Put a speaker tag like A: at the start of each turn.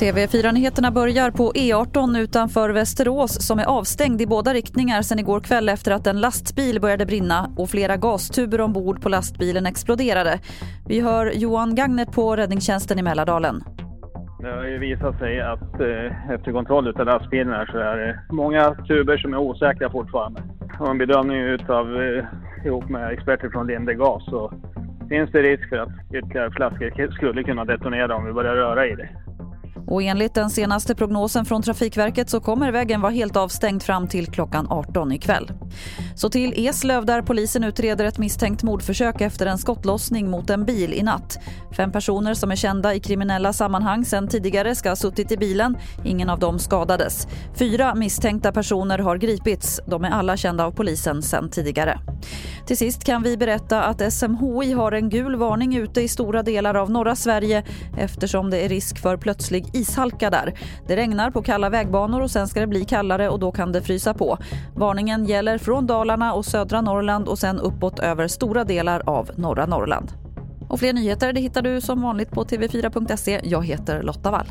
A: TV4-nyheterna börjar på E18 utanför Västerås som är avstängd i båda riktningar sen igår kväll efter att en lastbil började brinna och flera gastuber ombord på lastbilen exploderade. Vi hör Johan Gagnet på räddningstjänsten i Mälardalen.
B: Det har ju visat sig att eh, efter kontroll av lastbilen så är det många tuber som är osäkra fortfarande. Och en bedömning utav, eh, ihop med experter från Linde Gas så finns det risk för att ytterligare flaskor skulle kunna detonera om vi börjar röra i det.
A: Och enligt den senaste prognosen från Trafikverket så kommer vägen vara helt avstängd fram till klockan 18 ikväll. Så till Eslöv där polisen utreder ett misstänkt mordförsök efter en skottlossning mot en bil i natt. Fem personer som är kända i kriminella sammanhang sedan tidigare ska ha suttit i bilen. Ingen av dem skadades. Fyra misstänkta personer har gripits. De är alla kända av polisen sedan tidigare. Till sist kan vi berätta att SMHI har en gul varning ute i stora delar av norra Sverige eftersom det är risk för plötslig ishalka där. Det regnar på kalla vägbanor och sen ska det bli kallare och då kan det frysa på. Varningen gäller från Dalarna och södra Norrland och sen uppåt över stora delar av norra Norrland. Och fler nyheter det hittar du som vanligt på tv4.se. Jag heter Lotta Wall.